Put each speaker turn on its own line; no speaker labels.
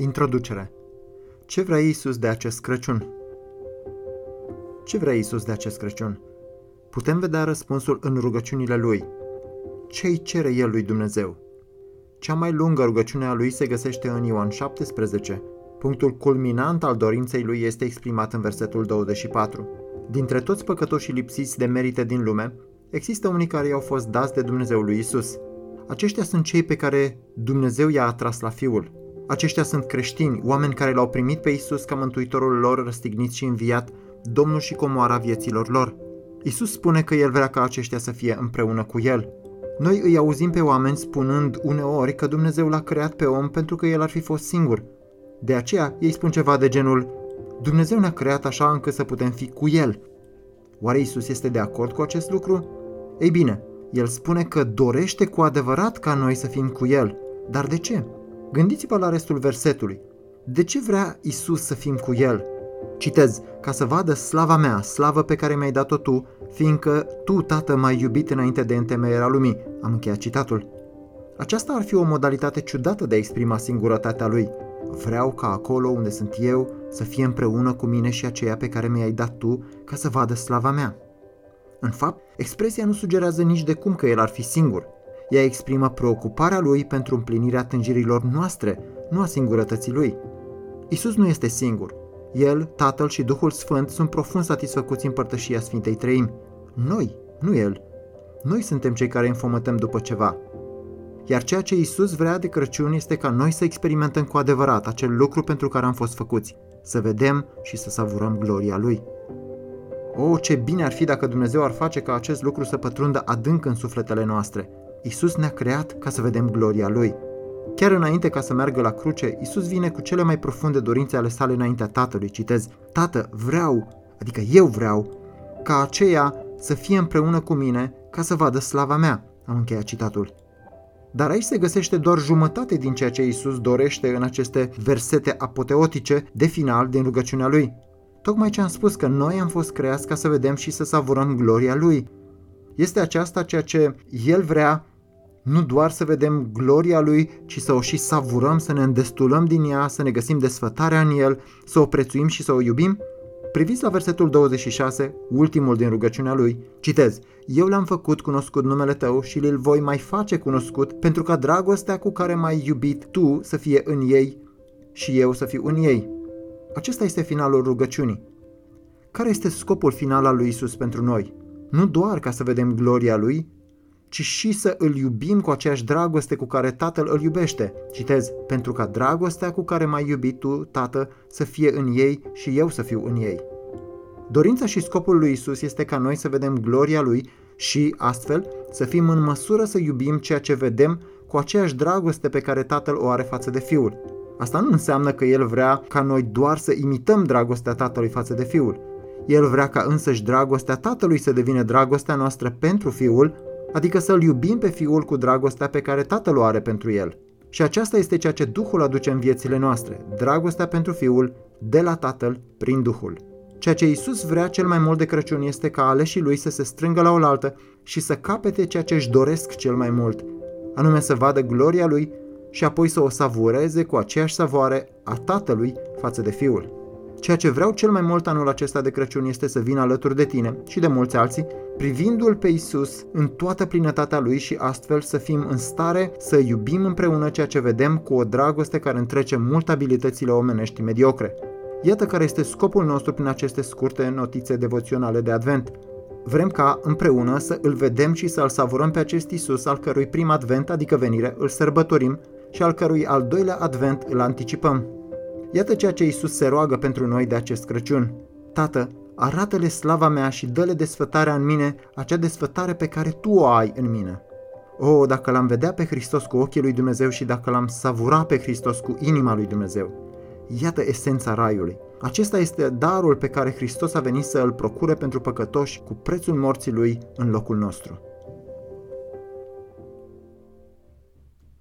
Introducere Ce vrea Isus de acest Crăciun? Ce vrea Isus de acest Crăciun? Putem vedea răspunsul în rugăciunile Lui. Ce îi cere El lui Dumnezeu? Cea mai lungă rugăciune a Lui se găsește în Ioan 17. Punctul culminant al dorinței Lui este exprimat în versetul 24. Dintre toți păcătoșii lipsiți de merite din lume, există unii care i-au fost dați de Dumnezeu lui Isus. Aceștia sunt cei pe care Dumnezeu i-a atras la Fiul. Aceștia sunt creștini, oameni care l-au primit pe Isus ca mântuitorul lor răstignit și înviat, Domnul și comoara vieților lor. Isus spune că El vrea ca aceștia să fie împreună cu El. Noi îi auzim pe oameni spunând uneori că Dumnezeu l-a creat pe om pentru că el ar fi fost singur. De aceea ei spun ceva de genul Dumnezeu ne-a creat așa încât să putem fi cu El. Oare Isus este de acord cu acest lucru? Ei bine, El spune că dorește cu adevărat ca noi să fim cu El. Dar de ce? Gândiți-vă la restul versetului. De ce vrea Isus să fim cu El? Citez, ca să vadă slava mea, slavă pe care mi-ai dat-o tu, fiindcă tu, tată, m-ai iubit înainte de întemeierea lumii. Am încheiat citatul. Aceasta ar fi o modalitate ciudată de a exprima singurătatea lui. Vreau ca acolo unde sunt eu să fie împreună cu mine și aceea pe care mi-ai dat tu ca să vadă slava mea. În fapt, expresia nu sugerează nici de cum că el ar fi singur. Ea exprimă preocuparea lui pentru împlinirea tânjirilor noastre, nu a singurătății lui. Isus nu este singur. El, Tatăl și Duhul Sfânt sunt profund satisfăcuți în părtășia Sfintei Treimi. Noi, nu El. Noi suntem cei care înfomătăm după ceva. Iar ceea ce Isus vrea de Crăciun este ca noi să experimentăm cu adevărat acel lucru pentru care am fost făcuți, să vedem și să savurăm gloria Lui. O, oh, ce bine ar fi dacă Dumnezeu ar face ca acest lucru să pătrundă adânc în sufletele noastre. Isus ne-a creat ca să vedem gloria Lui. Chiar înainte ca să meargă la cruce, Isus vine cu cele mai profunde dorințe ale sale înaintea Tatălui. Citez, Tată, vreau, adică eu vreau, ca aceea să fie împreună cu mine ca să vadă slava mea. Am încheiat citatul. Dar aici se găsește doar jumătate din ceea ce Isus dorește în aceste versete apoteotice de final din rugăciunea lui. Tocmai ce am spus că noi am fost creați ca să vedem și să savurăm gloria lui. Este aceasta ceea ce El vrea nu doar să vedem gloria Lui, ci să o și savurăm, să ne îndestulăm din ea, să ne găsim desfătarea în El, să o prețuim și să o iubim? Priviți la versetul 26, ultimul din rugăciunea lui, citez, Eu le-am făcut cunoscut numele tău și îl voi mai face cunoscut pentru ca dragostea cu care m-ai iubit tu să fie în ei și eu să fiu în ei. Acesta este finalul rugăciunii. Care este scopul final al lui Isus pentru noi? Nu doar ca să vedem gloria lui, ci și să îl iubim cu aceeași dragoste cu care Tatăl îl iubește. Citez, pentru ca dragostea cu care m-ai iubit tu, Tată, să fie în ei și eu să fiu în ei. Dorința și scopul lui Isus este ca noi să vedem gloria lui și, astfel, să fim în măsură să iubim ceea ce vedem cu aceeași dragoste pe care Tatăl o are față de Fiul. Asta nu înseamnă că El vrea ca noi doar să imităm dragostea Tatălui față de Fiul. El vrea ca însăși dragostea Tatălui să devină dragostea noastră pentru Fiul, adică să-L iubim pe Fiul cu dragostea pe care Tatăl o are pentru El. Și aceasta este ceea ce Duhul aduce în viețile noastre, dragostea pentru Fiul de la Tatăl prin Duhul. Ceea ce Isus vrea cel mai mult de Crăciun este ca aleșii lui să se strângă la oaltă și să capete ceea ce își doresc cel mai mult, anume să vadă gloria lui și apoi să o savureze cu aceeași savoare a Tatălui față de Fiul. Ceea ce vreau cel mai mult anul acesta de Crăciun este să vin alături de tine și de mulți alții, privindu-L pe Isus în toată plinătatea Lui și astfel să fim în stare să iubim împreună ceea ce vedem cu o dragoste care întrece mult abilitățile omenești mediocre. Iată care este scopul nostru prin aceste scurte notițe devoționale de Advent. Vrem ca împreună să îl vedem și să îl savurăm pe acest Isus al cărui prim advent, adică venire, îl sărbătorim și al cărui al doilea advent îl anticipăm. Iată ceea ce Isus se roagă pentru noi de acest Crăciun. Tată, arată-le slava mea și dă-le desfătarea în mine, acea desfătare pe care Tu o ai în mine. O, dacă l-am vedea pe Hristos cu ochii lui Dumnezeu și dacă l-am savura pe Hristos cu inima lui Dumnezeu. Iată esența raiului. Acesta este darul pe care Hristos a venit să îl procure pentru păcătoși cu prețul morții lui în locul nostru.